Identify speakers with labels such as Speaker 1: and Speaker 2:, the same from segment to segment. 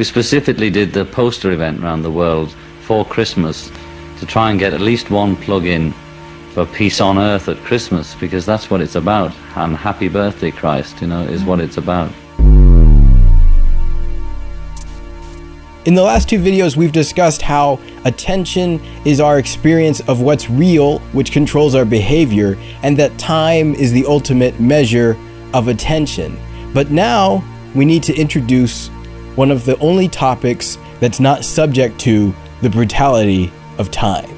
Speaker 1: We specifically did the poster event around the world for Christmas to try and get at least one plug in for peace on earth at Christmas because that's what it's about. And happy birthday, Christ, you know, is what it's about.
Speaker 2: In the last two videos, we've discussed how attention is our experience of what's real, which controls our behavior, and that time is the ultimate measure of attention. But now we need to introduce one of the only topics that's not subject to the brutality of time,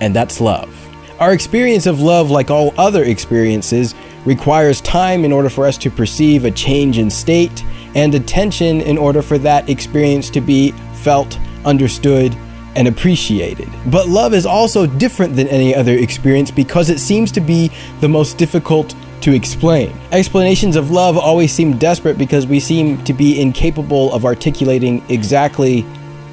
Speaker 2: and that's love. Our experience of love, like all other experiences, requires time in order for us to perceive a change in state and attention in order for that experience to be felt, understood, and appreciated. But love is also different than any other experience because it seems to be the most difficult to explain. Explanations of love always seem desperate because we seem to be incapable of articulating exactly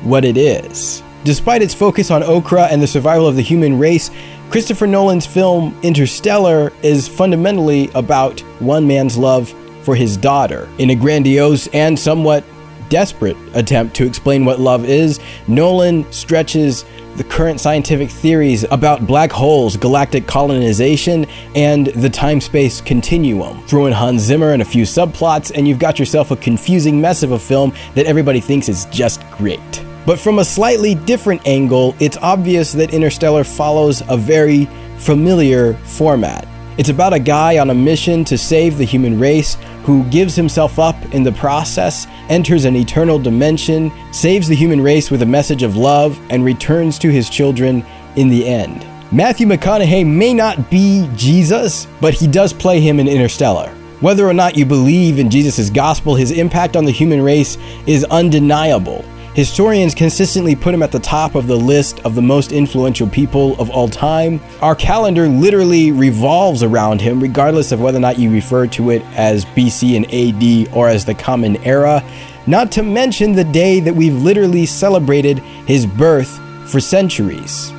Speaker 2: what it is. Despite its focus on Okra and the survival of the human race, Christopher Nolan's film Interstellar is fundamentally about one man's love for his daughter. In a grandiose and somewhat desperate attempt to explain what love is, Nolan stretches the current scientific theories about black holes, galactic colonization, and the time space continuum. Throw in Hans Zimmer and a few subplots, and you've got yourself a confusing mess of a film that everybody thinks is just great. But from a slightly different angle, it's obvious that Interstellar follows a very familiar format. It's about a guy on a mission to save the human race who gives himself up in the process, enters an eternal dimension, saves the human race with a message of love, and returns to his children in the end. Matthew McConaughey may not be Jesus, but he does play him in Interstellar. Whether or not you believe in Jesus' gospel, his impact on the human race is undeniable. Historians consistently put him at the top of the list of the most influential people of all time. Our calendar literally revolves around him, regardless of whether or not you refer to it as BC and AD or as the Common Era. Not to mention the day that we've literally celebrated his birth for centuries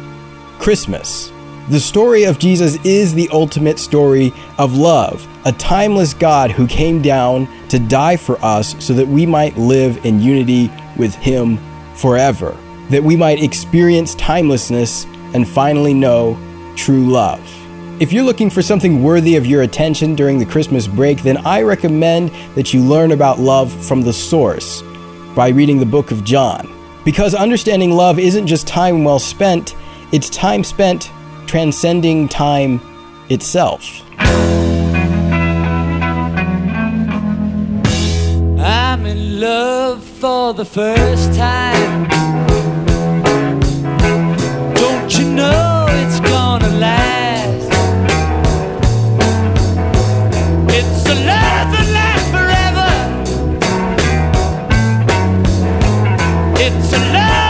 Speaker 2: Christmas. The story of Jesus is the ultimate story of love, a timeless God who came down to die for us so that we might live in unity with Him forever, that we might experience timelessness and finally know true love. If you're looking for something worthy of your attention during the Christmas break, then I recommend that you learn about love from the source by reading the book of John. Because understanding love isn't just time well spent, it's time spent transcending time itself.
Speaker 3: I'm in love for the first time. Don't you know it's gonna last? It's a love that lasts forever. It's a love.